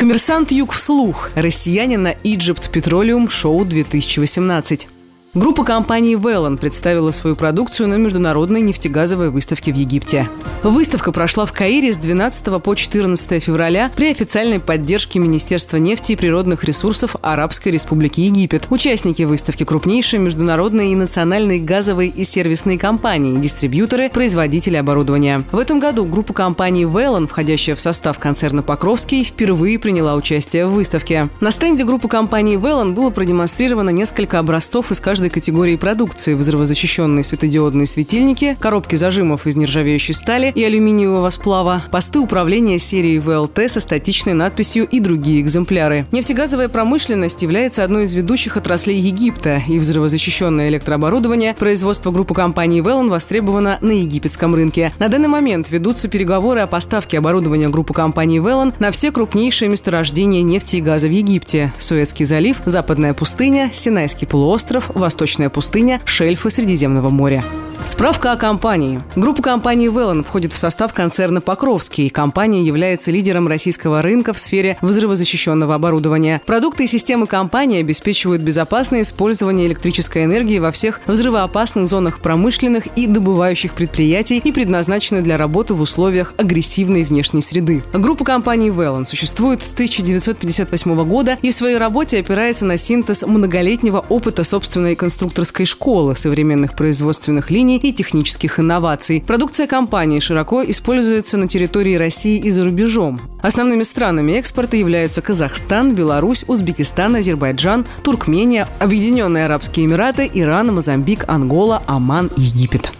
Коммерсант Юг вслух. Россияне на Egypt Petroleum Show 2018. Группа компании Веллон представила свою продукцию на международной нефтегазовой выставке в Египте. Выставка прошла в Каире с 12 по 14 февраля при официальной поддержке Министерства нефти и природных ресурсов Арабской Республики Египет. Участники выставки – крупнейшие международные и национальные газовые и сервисные компании, дистрибьюторы, производители оборудования. В этом году группа компаний Веллон, входящая в состав концерна Покровский, впервые приняла участие в выставке. На стенде группы компаний Веллон было продемонстрировано несколько образцов из каждой каждой категории продукции взрывозащищенные светодиодные светильники, коробки зажимов из нержавеющей стали и алюминиевого сплава, посты управления серии ВЛТ со статичной надписью и другие экземпляры. Нефтегазовая промышленность является одной из ведущих отраслей Египта, и взрывозащищенное электрооборудование производства группы компаний Веллон востребовано на египетском рынке. На данный момент ведутся переговоры о поставке оборудования группы компаний Веллон на все крупнейшие месторождения нефти и газа в Египте – Суэцкий залив, Западная пустыня, Синайский полуостров, Восточная пустыня, шельфы Средиземного моря. Справка о компании. Группа компаний «Веллон» входит в состав концерна «Покровский». Компания является лидером российского рынка в сфере взрывозащищенного оборудования. Продукты и системы компании обеспечивают безопасное использование электрической энергии во всех взрывоопасных зонах промышленных и добывающих предприятий и предназначены для работы в условиях агрессивной внешней среды. Группа компаний «Веллон» существует с 1958 года и в своей работе опирается на синтез многолетнего опыта собственной конструкторской школы современных производственных линий и технических инноваций. Продукция компании широко используется на территории России и за рубежом. Основными странами экспорта являются Казахстан, Беларусь, Узбекистан, Азербайджан, Туркмения, Объединенные Арабские Эмираты, Иран, Мозамбик, Ангола, Оман, Египет.